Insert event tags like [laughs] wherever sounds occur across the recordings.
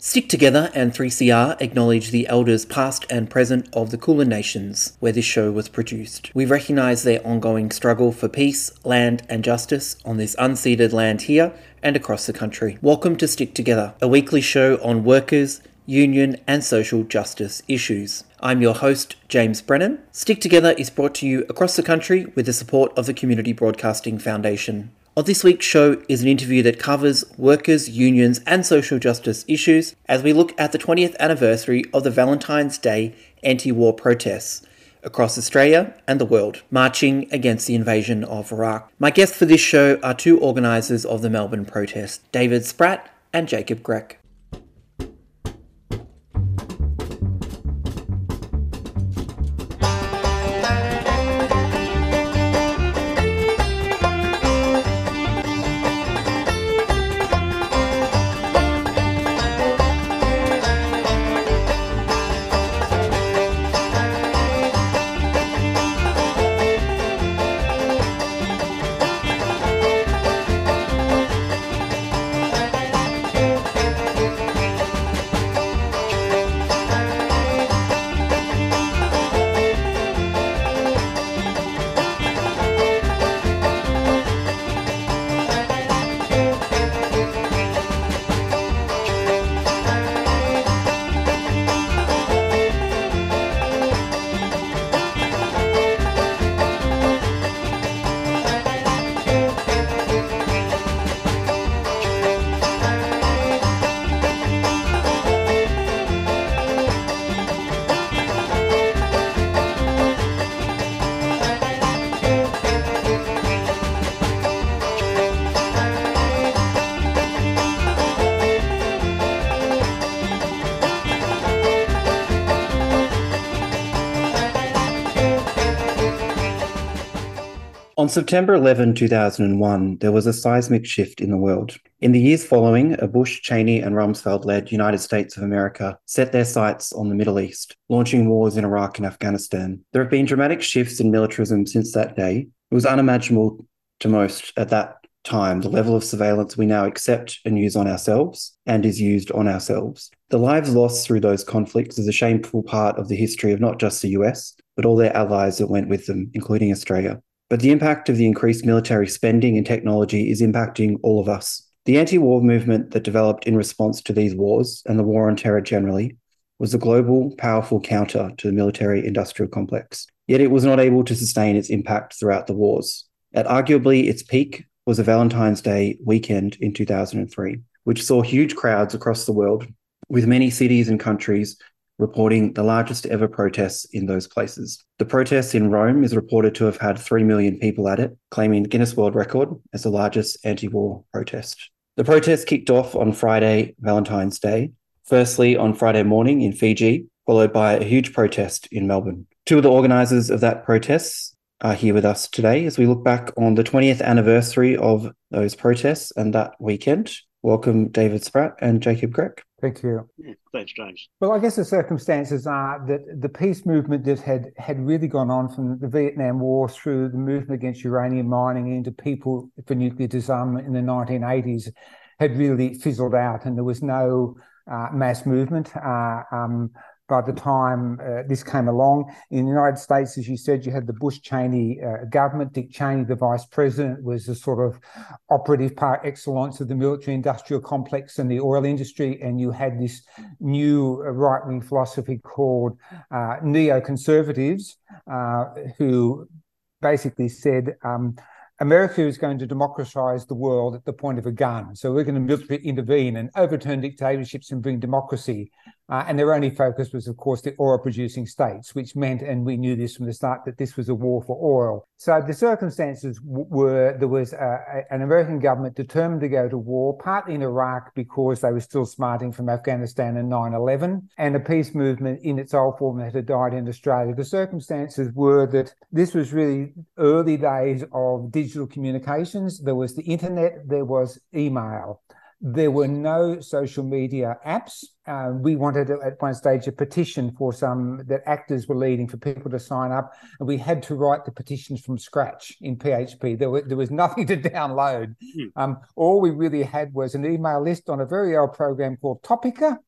Stick Together and 3CR acknowledge the elders past and present of the Kulin Nations, where this show was produced. We recognise their ongoing struggle for peace, land, and justice on this unceded land here and across the country. Welcome to Stick Together, a weekly show on workers, union, and social justice issues. I'm your host, James Brennan. Stick Together is brought to you across the country with the support of the Community Broadcasting Foundation. This week's show is an interview that covers workers, unions, and social justice issues as we look at the 20th anniversary of the Valentine's Day anti war protests across Australia and the world, marching against the invasion of Iraq. My guests for this show are two organisers of the Melbourne protest, David Spratt and Jacob Grech. On September 11, 2001, there was a seismic shift in the world. In the years following, a Bush, Cheney, and Rumsfeld led United States of America set their sights on the Middle East, launching wars in Iraq and Afghanistan. There have been dramatic shifts in militarism since that day. It was unimaginable to most at that time the level of surveillance we now accept and use on ourselves and is used on ourselves. The lives lost through those conflicts is a shameful part of the history of not just the US, but all their allies that went with them, including Australia. But the impact of the increased military spending and technology is impacting all of us. The anti war movement that developed in response to these wars and the war on terror generally was a global, powerful counter to the military industrial complex. Yet it was not able to sustain its impact throughout the wars. At arguably its peak was a Valentine's Day weekend in 2003, which saw huge crowds across the world, with many cities and countries reporting the largest ever protests in those places. The protests in Rome is reported to have had 3 million people at it, claiming Guinness World Record as the largest anti war protest. The protests kicked off on Friday, Valentine's Day, firstly on Friday morning in Fiji, followed by a huge protest in Melbourne. Two of the organisers of that protest are here with us today as we look back on the 20th anniversary of those protests and that weekend. Welcome, David Spratt and Jacob Grech. Thank you. Yeah, thanks, James. Well, I guess the circumstances are that the peace movement that had had really gone on from the Vietnam War through the movement against uranium mining into people for nuclear disarmament in the 1980s had really fizzled out, and there was no uh, mass movement. Uh, um, by the time uh, this came along. In the United States, as you said, you had the Bush Cheney uh, government. Dick Cheney, the vice president, was the sort of operative par excellence of the military industrial complex and the oil industry. And you had this new uh, right wing philosophy called uh, neoconservatives, uh, who basically said, um, America is going to democratize the world at the point of a gun. So we're going to intervene and overturn dictatorships and bring democracy Uh, and their only focus was, of course, the oil producing states, which meant, and we knew this from the start, that this was a war for oil. So the circumstances w- were there was a, a, an American government determined to go to war, partly in Iraq because they were still smarting from Afghanistan and 9 11, and a peace movement in its old form that had died in Australia. The circumstances were that this was really early days of digital communications. There was the internet, there was email. There were no social media apps. Uh, we wanted at one stage a petition for some that actors were leading for people to sign up, and we had to write the petitions from scratch in PHP. There, were, there was nothing to [laughs] download. Mm. Um, all we really had was an email list on a very old program called Topica,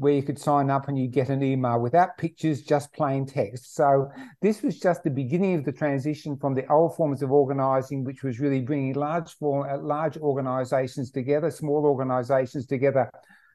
where you could sign up and you get an email without pictures, just plain text. So this was just the beginning of the transition from the old forms of organising, which was really bringing large form, large organisations together, small organisations together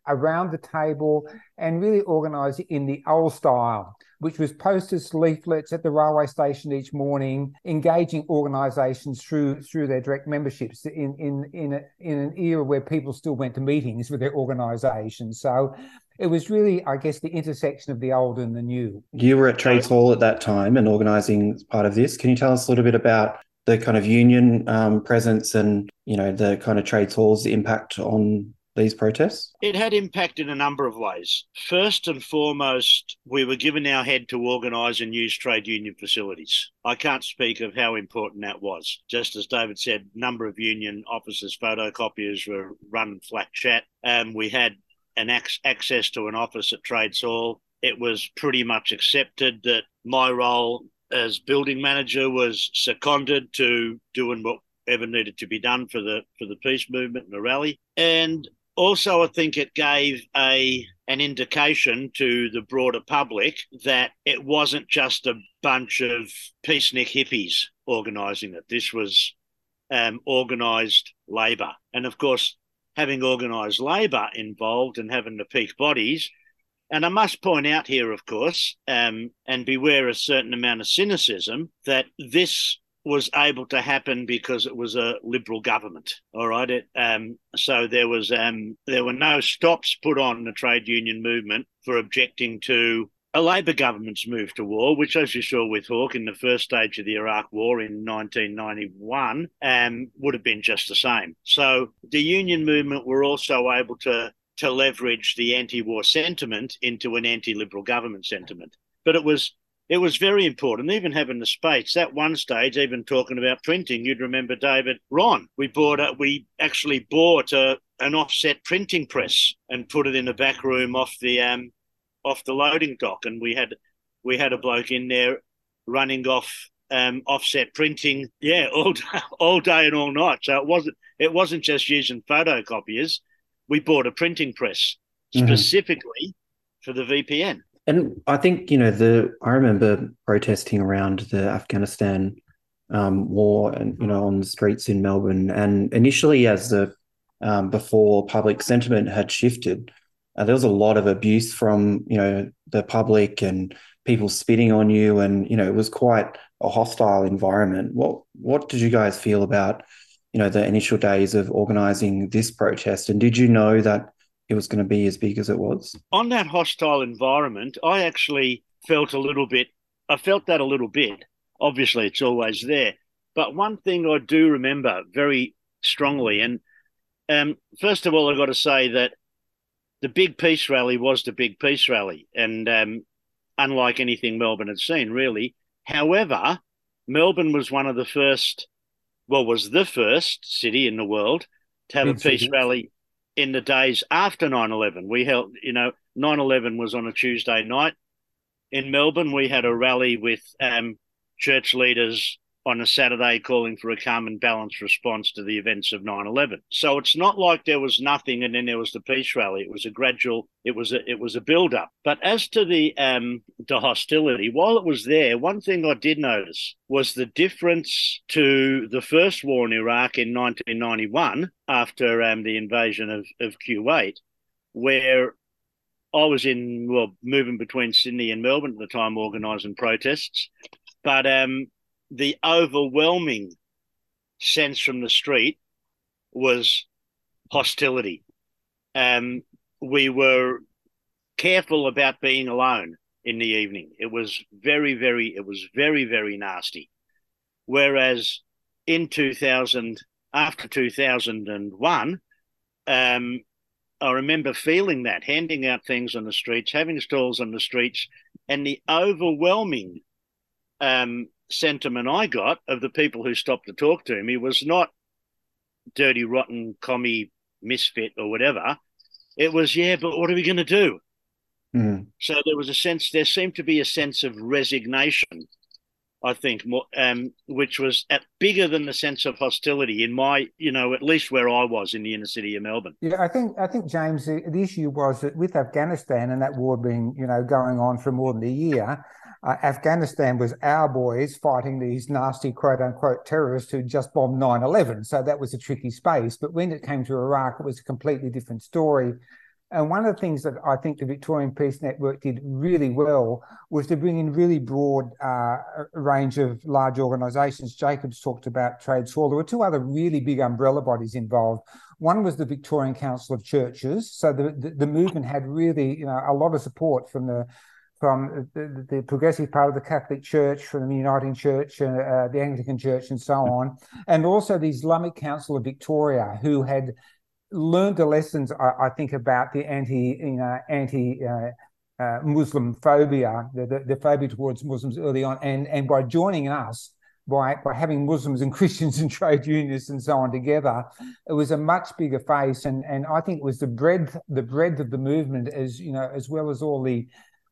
around the table and really organised in the old style, which was posters, leaflets at the railway station each morning, engaging organisations through through their direct memberships in in in, a, in an era where people still went to meetings with their organisations. So it was really, I guess, the intersection of the old and the new. You were at Trades Hall at that time and organising part of this. Can you tell us a little bit about the kind of union um, presence and you know the kind of Trades Hall's impact on these protests? It had impact in a number of ways. First and foremost, we were given our head to organise and use trade union facilities. I can't speak of how important that was. Just as David said, number of union offices, photocopiers were run flat chat. Um, we had an ac- access to an office at Trades Hall. It was pretty much accepted that my role as building manager was seconded to doing whatever needed to be done for the for the peace movement and the rally. And also, I think it gave a an indication to the broader public that it wasn't just a bunch of peacenik hippies organising it. This was um, organised labour, and of course, having organised labour involved and having the peak bodies. And I must point out here, of course, um, and beware a certain amount of cynicism, that this was able to happen because it was a liberal government. All right, it, um, so there was um, there were no stops put on the trade union movement for objecting to a Labor government's move to war, which, as you saw with Hawke in the first stage of the Iraq War in 1991, um, would have been just the same. So the union movement were also able to to leverage the anti-war sentiment into an anti-liberal government sentiment. But it was it was very important, even having the space. That one stage, even talking about printing, you'd remember David Ron. We bought a, we actually bought a, an offset printing press and put it in the back room off the um, off the loading dock, and we had we had a bloke in there running off um, offset printing, yeah, [laughs] all day, all day and all night. So it wasn't it wasn't just using photocopiers. We bought a printing press mm-hmm. specifically for the VPN. And I think you know the I remember protesting around the Afghanistan um, war and you know on the streets in Melbourne, and initially as the um, before public sentiment had shifted, uh, there was a lot of abuse from you know the public and people spitting on you, and you know it was quite a hostile environment. What what did you guys feel about you know the initial days of organizing this protest, and did you know that it was going to be as big as it was? On that hostile environment, I actually felt a little bit. I felt that a little bit. Obviously, it's always there, but one thing I do remember very strongly, and um, first of all, I've got to say that the big peace rally was the big peace rally, and um, unlike anything Melbourne had seen, really. However, Melbourne was one of the first, well, was the first city in the world to have big a peace cities. rally in the days after 9 11. We held, you know, 9 11 was on a Tuesday night. In Melbourne, we had a rally with um, church leaders, on a Saturday calling for a calm and balanced response to the events of 9/11. So it's not like there was nothing and then there was the peace rally. It was a gradual. It was a it was a build up. But as to the um the hostility, while it was there, one thing I did notice was the difference to the first war in Iraq in 1991 after um, the invasion of of Kuwait, where I was in well moving between Sydney and Melbourne at the time, organising protests. But um, the overwhelming sense from the street was hostility. Um, we were careful about being alone in the evening. It was very, very, it was very, very nasty. Whereas in 2000, after 2001, um, I remember feeling that, handing out things on the streets, having stalls on the streets, and the overwhelming um, sentiment I got of the people who stopped to talk to me was not dirty, rotten, commie, misfit, or whatever. It was, yeah, but what are we going to do? Mm. So there was a sense, there seemed to be a sense of resignation, I think, more, um, which was at, bigger than the sense of hostility in my, you know, at least where I was in the inner city of Melbourne. Yeah, I think, I think, James, the, the issue was that with Afghanistan and that war being, you know, going on for more than a year, uh, Afghanistan was our boys fighting these nasty quote unquote terrorists who just bombed 9 11. So that was a tricky space. But when it came to Iraq, it was a completely different story. And one of the things that I think the Victorian Peace Network did really well was to bring in really broad uh, range of large organisations. Jacobs talked about Trades Hall. There were two other really big umbrella bodies involved. One was the Victorian Council of Churches. So the, the, the movement had really, you know, a lot of support from the from the, the, progressive part of the Catholic Church, from the Uniting Church, uh, uh, the Anglican Church, and so on, and also the Islamic Council of Victoria, who had learned the lessons, I, I think, about the anti, you know, anti. Uh, uh, Muslim phobia, the, the, the, phobia towards Muslims early on, and and by joining us, by by having Muslims and [laughs] Christians and trade unionists and so on together, it was a much bigger face, and and I think it was the breadth the breadth of the movement as you know as well as all the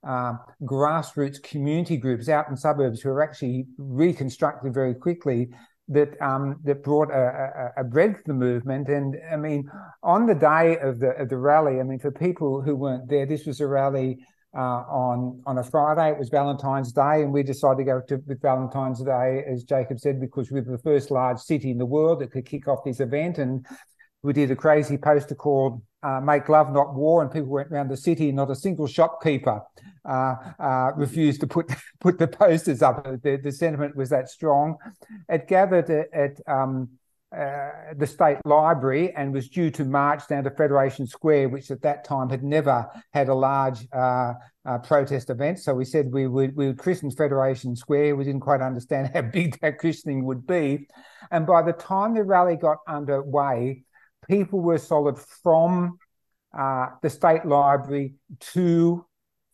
uh, grassroots community groups out in suburbs who are actually reconstructed very quickly that um, that brought a, a, a, breadth to the movement. And I mean, on the day of the of the rally, I mean, for people who weren't there, this was a rally uh, on on a Friday. It was Valentine's Day, and we decided to go to with Valentine's Day, as Jacob said, because we were the first large city in the world that could kick off this event. And we did a crazy poster called uh, "Make Love, Not War," and people went around the city. Not a single shopkeeper uh, uh, refused to put [laughs] put the posters up. The, the sentiment was that strong. It gathered at, at um, uh, the state library and was due to march down to Federation Square, which at that time had never had a large uh, uh, protest event. So we said we would we would christen Federation Square. We didn't quite understand [laughs] how big that christening would be, and by the time the rally got underway, people were solid from uh, the state library to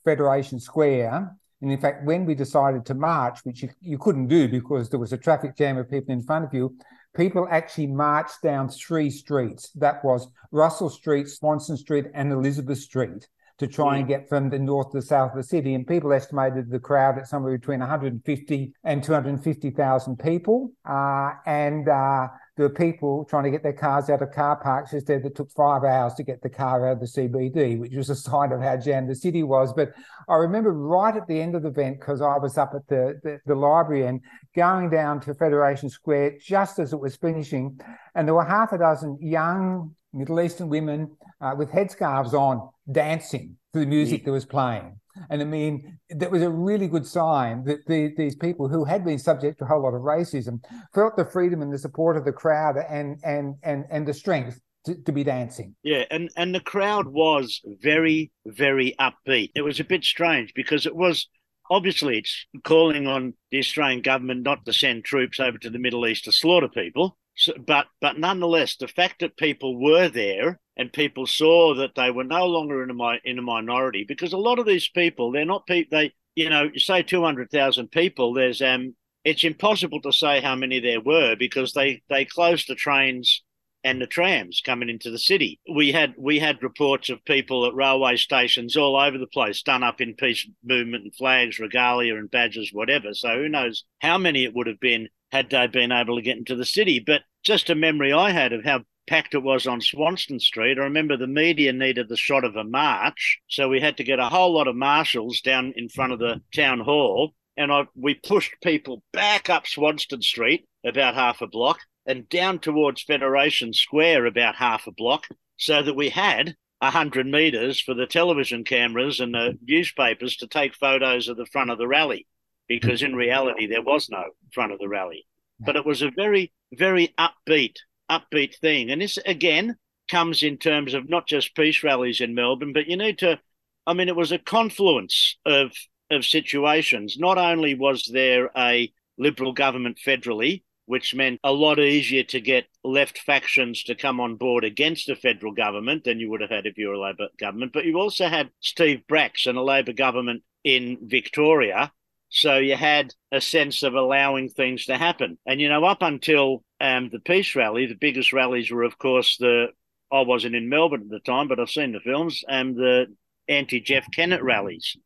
Federation Square. And in fact, when we decided to march, which you, you couldn't do because there was a traffic jam of people in front of you, people actually marched down three streets. That was Russell Street, Swanston Street, and Elizabeth Street to try and get from the north to the south of the city. And people estimated the crowd at somewhere between 150 and 250,000 people. Uh, and uh, there were people trying to get their cars out of car parks instead that took five hours to get the car out of the CBD, which was a [laughs] sign of how jammed the city was. But I remember right at the end of the event, because I was up at the, the, the, library and going down to Federation Square just as it was finishing, and there were half a dozen young Middle Eastern women uh, with headscarves on dancing to the music that was playing. And I mean, that was a really good sign that the, these people who had been subject to a whole lot of racism felt the freedom and the support of the crowd and and and and the strength to, to, be dancing. Yeah, and and the crowd was very very upbeat. It was a bit strange because it was obviously it's calling on the Australian government not to send troops over to the Middle East to slaughter people. So, but but nonetheless, the fact that people were there and people saw that they were no longer in a in a minority because a lot of these people they're not people they you know you say 200,000 people there's um it's impossible to say how many there were because they they closed the trains and the trams coming into the city. We had we had reports of people at railway stations all over the place done up in peace movement and flags regalia and badges whatever. So who knows how many it would have been had they been able to get into the city but just a memory I had of how packed it was on Swanston Street. I remember the media needed the shot of a march, so we had to get a whole lot of marshals down in front of the town hall, and I, we pushed people back up Swanston Street about half a block and down towards Federation Square about half a block, so that we had a hundred meters for the television cameras and the newspapers to take photos of the front of the rally, because in reality there was no front of the rally. But it was a very, very upbeat upbeat thing. And this again comes in terms of not just peace rallies in Melbourne, but you need to. I mean, it was a confluence of of situations. Not only was there a Liberal government federally, which meant a lot easier to get left factions to come on board against the federal government than you would have had if you were a Labor government. But you also had Steve Bracks and a Labor government in Victoria. So you had a sense of allowing things to happen. And, you know, up until um, the peace rally, the biggest rallies were, of course, the I wasn't in Melbourne at the time, but I've seen the films and the anti Jeff Kennett rallies.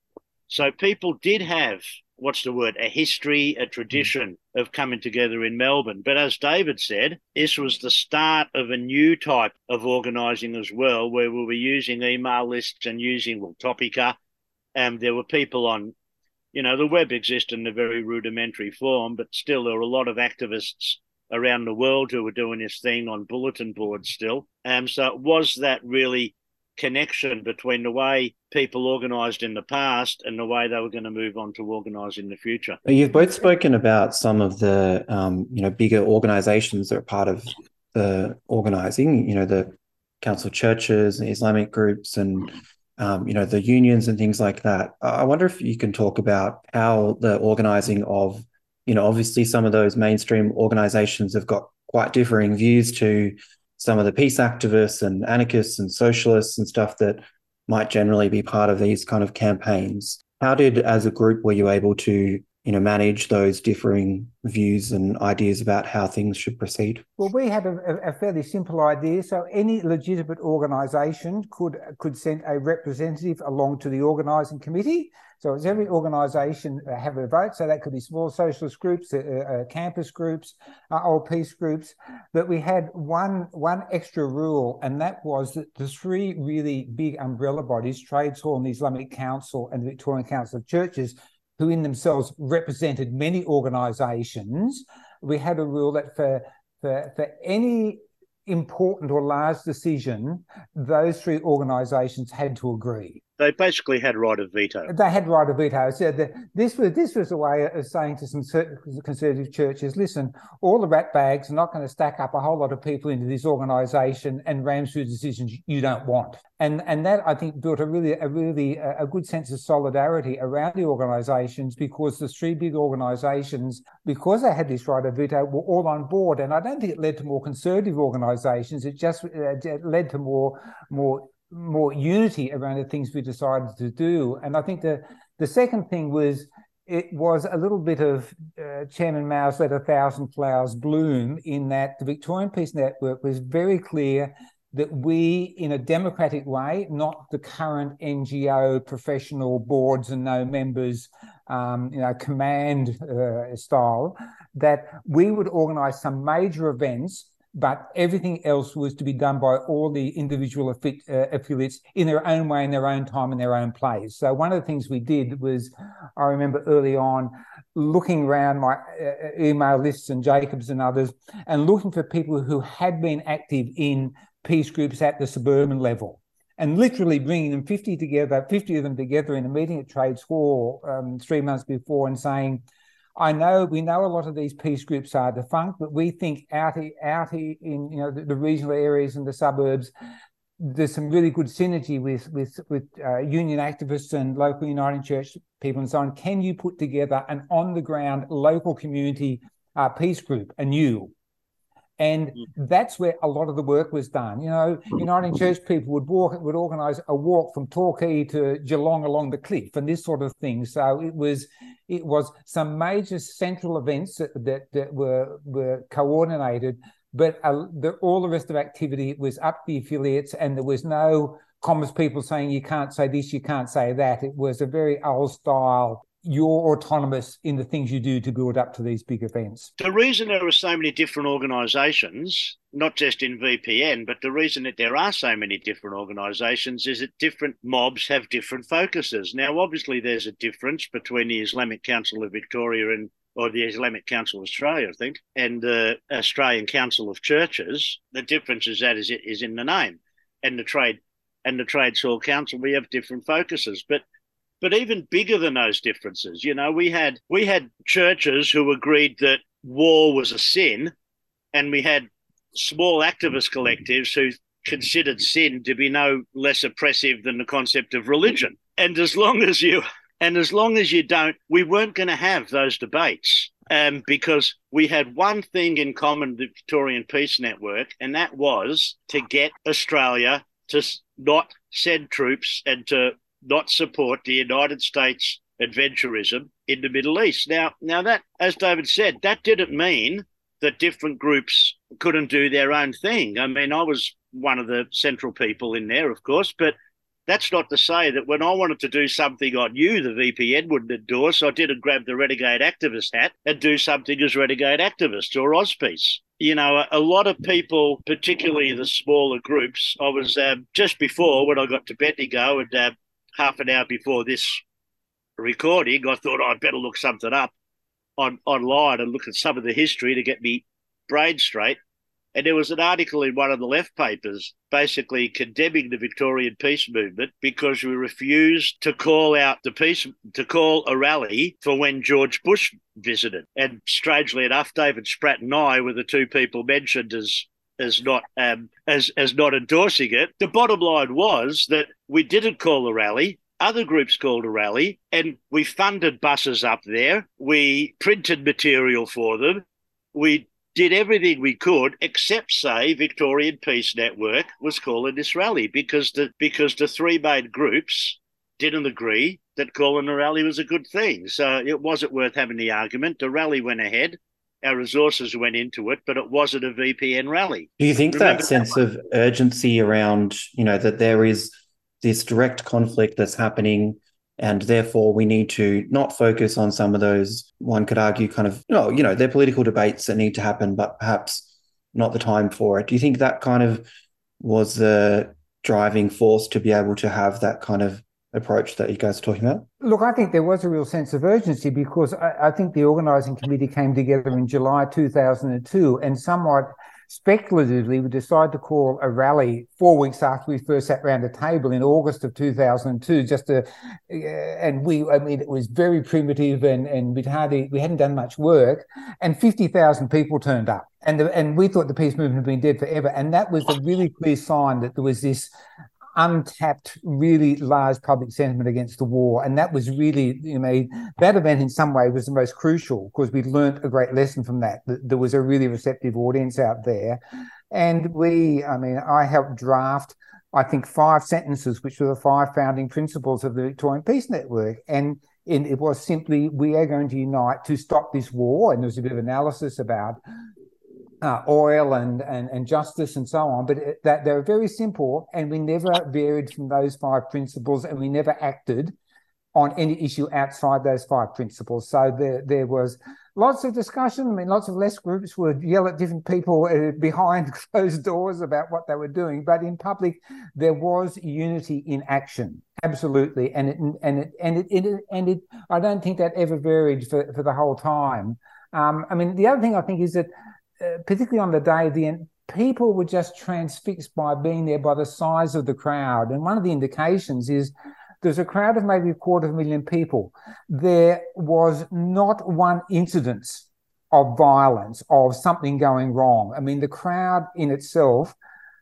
So people did have what's the word, a history, a tradition of coming together in Melbourne. But as David said, this was the start of a new type of organising as well, where we were using email lists and using well, Topica. And there were people on, you know, the web existed in a very rudimentary form, but still there were a lot of activists around the world who were doing this thing on bulletin boards still. And so it was that really connection between the way people organised in the past and the way they were going to move on to organise in the future. You've both spoken about some of the um, you know bigger organisations that are part of the organising. You know the Council of Churches, and Islamic groups, and um, you know the unions and things like that. I wonder if you can talk about how the organising of you know obviously some of those mainstream organisations have got quite differing views to some of the peace activists and anarchists and socialists and stuff that might generally be part of these kind of campaigns. How did, as a group, were you able to, you know, manage those differing views and ideas about how things should proceed? Well, we had a, a fairly simple idea. So any legitimate organisation could could send a representative along to the organising committee. So it's every organisation uh, have a vote. So that could be small socialist groups, uh, uh, campus groups, uh, old peace groups. But we had one one extra rule, and that was that the three really big umbrella bodies, Trades Hall and the Islamic Council and the Victorian Council of Churches, who in themselves represented many organisations, we had a rule that for for, for any important or large decision, those three organisations had to agree they basically had right of veto. They had right of veto. So the, this was this was a way of saying to some conservative churches, listen, all the rat bags are not going to stack up a whole lot of people into this organisation and ram through decisions you don't want. And and that I think built a really a really a good sense of solidarity around the organisations because the three big organisations, because they had this right of veto, were all on board. And I don't think it led to more conservative organisations. It just uh, led to more more more unity around the things we decided to do. And I think the the second thing was it was a little bit of uh, Chairman Mao's let a thousand flowers bloom in that the Victorian Peace Network was very clear that we, in a democratic way, not the current NGO professional boards and no members, um, you know, command uh, style, that we would organise some major events but everything else was to be done by all the individual affi- uh, affiliates in their own way, in their own time, in their own place. So one of the things we did was, I remember early on, looking around my uh, email lists and Jacobs and others, and looking for people who had been active in peace groups at the suburban level. And literally bringing them 50 together, 50 of them together in a meeting at Trades Hall um, three months before and saying, I know we know a lot of these peace groups are defunct, but we think out out in you know the, the regional areas and the suburbs, there's some really good synergy with with with uh, union activists and local United Church people and so on. Can you put together an on the ground local community uh, peace group anew? And mm. that's where a lot of the work was done. You know, Uniting Church people would walk, would organise a walk from Torquay to Geelong along the cliff and this sort of thing. So it was it was some major central events that, that, that were were coordinated, but uh, the, all the rest of activity was up the affiliates, and there was no commerce people saying you can't say this, you can't say that. It was a very old style you're autonomous in the things you do to build up to these big events. The reason there are so many different organisations, not just in VPN, but the reason that there are so many different organisations is that different mobs have different focuses. Now, obviously, there's a difference between the Islamic Council of Victoria and or the Islamic Council of Australia, I think, and the Australian Council of Churches. The difference is that is it is in the name, and the trade and the Trades Hall Council. We have different focuses, but but even bigger than those differences, you know, we had we had churches who agreed that war was a sin, and we had small activist collectives who considered sin to be no less oppressive than the concept of religion. and as long as you and as long as you don't, we weren't going to have those debates um, because we had one thing in common, the Victorian Peace Network, and that was to get Australia to not send troops and to not support the United States adventurism in the Middle East. Now, now that, as David said, that didn't mean that different groups couldn't do their own thing. I mean, I was one of the central people in there, of course, but that's not to say that when I wanted to do something I knew the VPN wouldn't endorse, I didn't grab the Renegade Activist hat and do something as Renegade Activist or Auspice. You know, a, lot of people, particularly the smaller groups, I was um, just before when I got to Bendigo and uh, half an hour before this recording, I thought oh, I'd better look something up on online and look at some of the history to get me brain straight. And there was an article in one of the left papers basically condemning the Victorian peace movement because we refused to call out the peace, to call a rally for when George Bush visited. And strangely enough, David Spratt and I were the two people mentioned as as not um, as as not endorsing it. The bottom line was that we didn't call a rally. Other groups called a rally, and we funded buses up there. We printed material for them. We did everything we could except say Victorian Peace Network was calling this rally because the because the three main groups didn't agree that calling a rally was a good thing. So it wasn't worth having the argument. The rally went ahead. Our resources went into it, but it wasn't a VPN rally. Do you think Remember that sense that of urgency around, you know, that there is this direct conflict that's happening and therefore, we need to not focus on some of those, one could argue, kind of, no, you know, they're political debates that need to happen, but perhaps not the time for it. Do you think that kind of was the driving force to be able to have that kind of approach that you guys are talking about? Look, I think there was a real sense of urgency because I, I think the organising committee came together in July 2002 and somewhat speculatively, we decided to call a rally four weeks after we first sat around the table in August of 2002. Just to, uh, and we, I mean, it was very primitive, and and we'd hardly we hadn't done much work, and 50,000 people turned up, and the, and we thought the peace movement had been dead forever, and that was a really clear sign that there was this untapped, really large public sentiment against the war. And that was really, you know, that event in some way was the most crucial because we learned a great lesson from that. There was a really receptive audience out there. And we, I mean, I helped draft, I think, five sentences, which were the five founding principles of the Victorian Peace Network. And it was simply, we are going to unite to stop this war. And there was a bit of analysis about uh, oil and, and, and justice and so on, but it, that they're very simple, and we never varied from those five principles, and we never acted on any issue outside those five principles. So there there was lots of discussion. I mean, lots of less groups would yell at different people uh, behind [laughs] closed doors about what they were doing, but in public there was unity in action, absolutely, and it and it and it, and it, and it I don't think that ever varied for for the whole time. Um, I mean, the other thing I think is that uh, particularly on the day of the end, people were just transfixed by being there by the size of the crowd. And one of the indications is there's a crowd of maybe a quarter of a million people. There was not one incident of violence, of something going wrong. I mean, the crowd in itself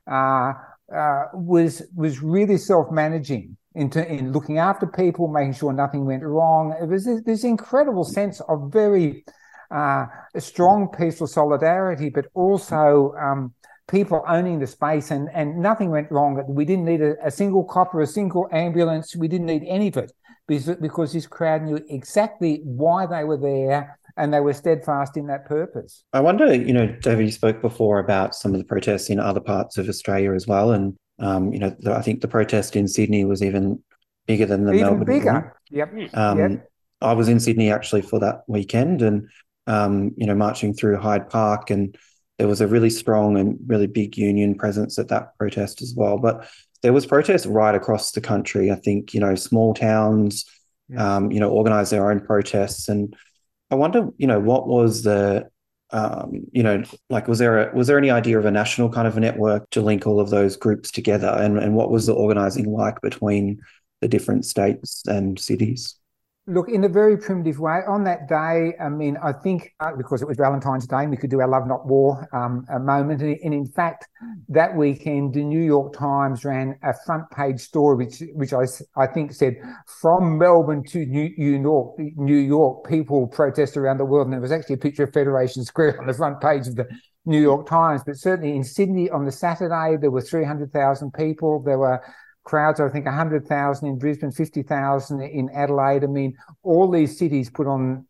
uh, uh, was was really self-managing in, in looking after people, making sure nothing went wrong. It was this, this incredible sense of very uh, a strong peaceful solidarity, but also um, people owning the space and, and nothing went wrong. We didn't need a, a, single copper, a single ambulance. We didn't need any of it because, because this crowd knew exactly why they were there and they were steadfast in that purpose. I wonder, you know, David, you spoke before about some of the protests in other parts of Australia as well. And, um, you know, the, I think the protest in Sydney was even bigger than the even Melbourne bigger. One. Yep. Um, yep. I was in Sydney actually for that weekend and um, you know, marching through Hyde Park, and there was a really strong and really big union presence at that protest as well. But there was protests right across the country. I think you know, small towns, um, you know, organize their own protests, and I wonder, you know, what was the um, you know, like was there a, was there any idea of a national kind of a network to link all of those groups together, and and what was the organizing like between the different states and cities? Look, in a very primitive way, on that day, I mean, I think uh, because it was Valentine's Day, we could do our Love Not War um, moment. And, and, in fact, that weekend, the New York Times ran a front page story, which which I, I think said, from Melbourne to New, New York, New York, people protest around the world. And there was actually a picture of Federation Square on the front page of the New York Times. But certainly in Sydney on the Saturday, there were 300,000 people. There were crowds, I think 100,000 in Brisbane, 50,000 in Adelaide. I mean, all these cities put on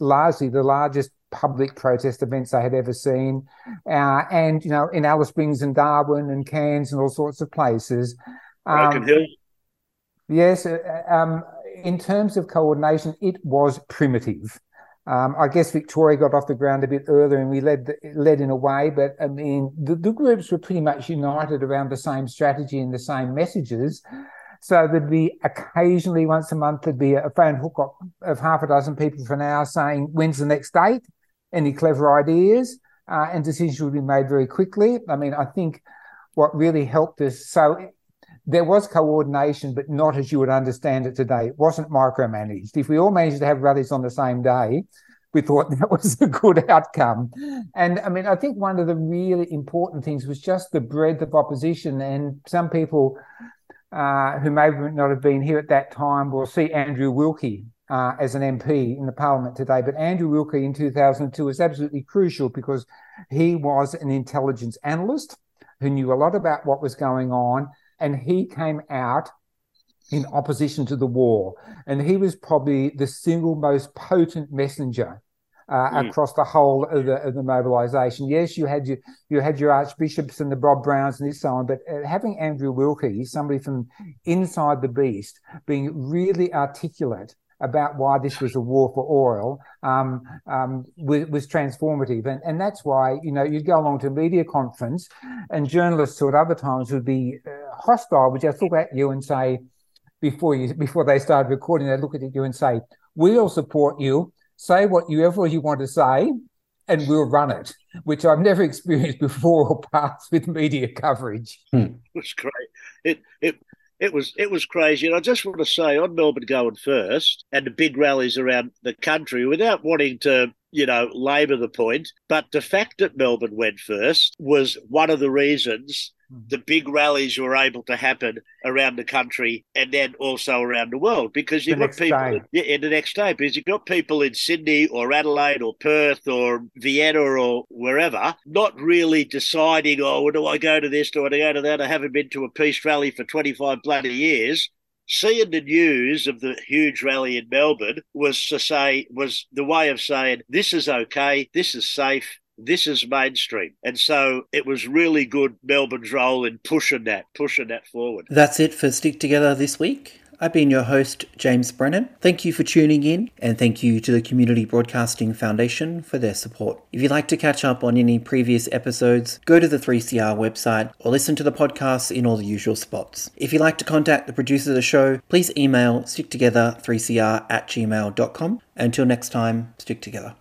largely the largest public protest events they had ever seen. Uh, and, you know, in Alice Springs and Darwin and Cairns and all sorts of places. Broken um, Hill. Yes. Uh, um, in terms of coordination, it was primitive. Um, I guess Victoria got off the ground a bit earlier and we led led in a way, but I mean the, the, groups were pretty much united around the same strategy and the same messages. So there'd be occasionally once a month there'd be a phone hook up of half a dozen people for an hour saying when's the next date, any clever ideas, uh, and decisions would be made very quickly. I mean I think what really helped us so there was coordination, but not as you would understand it today. It wasn't micromanaged. If we all managed to have rallies on the same day, we thought [laughs] that was a good outcome. And I mean, I think one of the really important things was just the breadth of opposition. And some people uh, who may not have been here at that time will see Andrew Wilkie uh, as an MP in the Parliament today. But Andrew Wilkie in 2002 was absolutely crucial because he was an intelligence analyst who knew a lot about what was going on and he came out in opposition to the war. And he was probably the single most potent messenger uh, mm. across the whole of the, of the, mobilization. Yes, you had your you had your archbishops and the Bob Browns and so on, but uh, having Andrew Wilkie, somebody from inside the beast, being really articulate about why this was a war for oil um, um, was, was, transformative. And, and that's why, you know, you'd go along to a media conference and journalists who at other times would be uh, hostile would just look at you and say, before you before they started recording, they'd look at you and say, we'll support you, say whatever you want to say, and we'll run it, which I've never [laughs] experienced before or past with media coverage. Hmm. It was great. It it it was it was crazy. And I just want to say on Melbourne going first and the big rallies around the country, without wanting to you know labour the point, but the fact that Melbourne went first was one of the reasons. The big rallies were able to happen around the country and then also around the world because you've got people in, in, the next day because you've got people in Sydney or Adelaide or Perth or Vienna or wherever not really deciding oh well, do I go to this? Do I go to that? I haven't been to a peace rally for 25 bloody years. Seeing the news of the huge rally in Melbourne was to say was the way of saying this is okay. This is safe this is mainstream. And so it was really good Melbourne's role in pushing that, pushing that forward. That's it for Stick Together this week. I've been your host, James Brennan. Thank you for tuning in, and thank you to the Community Broadcasting Foundation for their support. If you'd like to catch up on any previous episodes, go to the 3CR website or listen to the podcasts in all the usual spots. If you'd like to contact the producer of the show, please email sticktogether3cr at gmail.com. Until next time, stick together.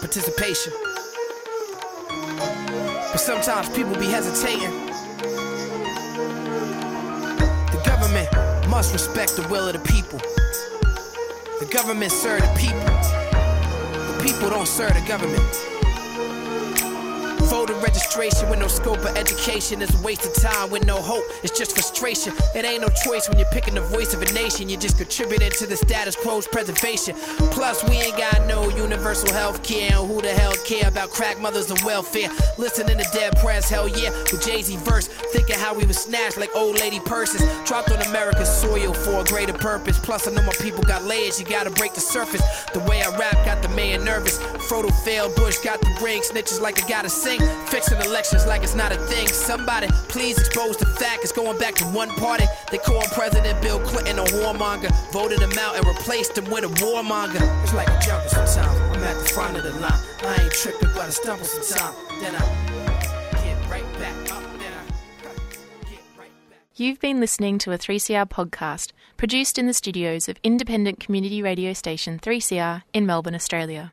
Participation. But sometimes people be hesitating. The government must respect the will of the people. The government serve the people. The people don't serve the government. Voter registration with no scope of education is a waste of time with no hope. It's just frustration. It ain't no choice when you're picking the voice of a nation. You're just contributing to the status quo's preservation. Plus, we ain't got no universal health care. And Who the hell care about crack mothers and welfare? Listening to Dead Prez, hell yeah, with Jay Z verse. Thinking how we was snatched like old lady purses. Dropped on America's soil for a greater purpose. Plus, I know my people got layers, you gotta break the surface. The way I rap got the man nervous. Frodo failed, Bush got the ring. Snitches like I gotta sing. Fixing elections like it's not a thing. Somebody please expose the fact it's going back to one party. They call President Bill Clinton a warmonger. Voted him out and replaced him with a warmonger. It's like a jungle sometimes. I'm at the front of the line. I ain't tripping, but I stumble sometimes. Then I get right back up. You've been listening to a 3CR podcast produced in the studios of independent community radio station 3CR in Melbourne, Australia.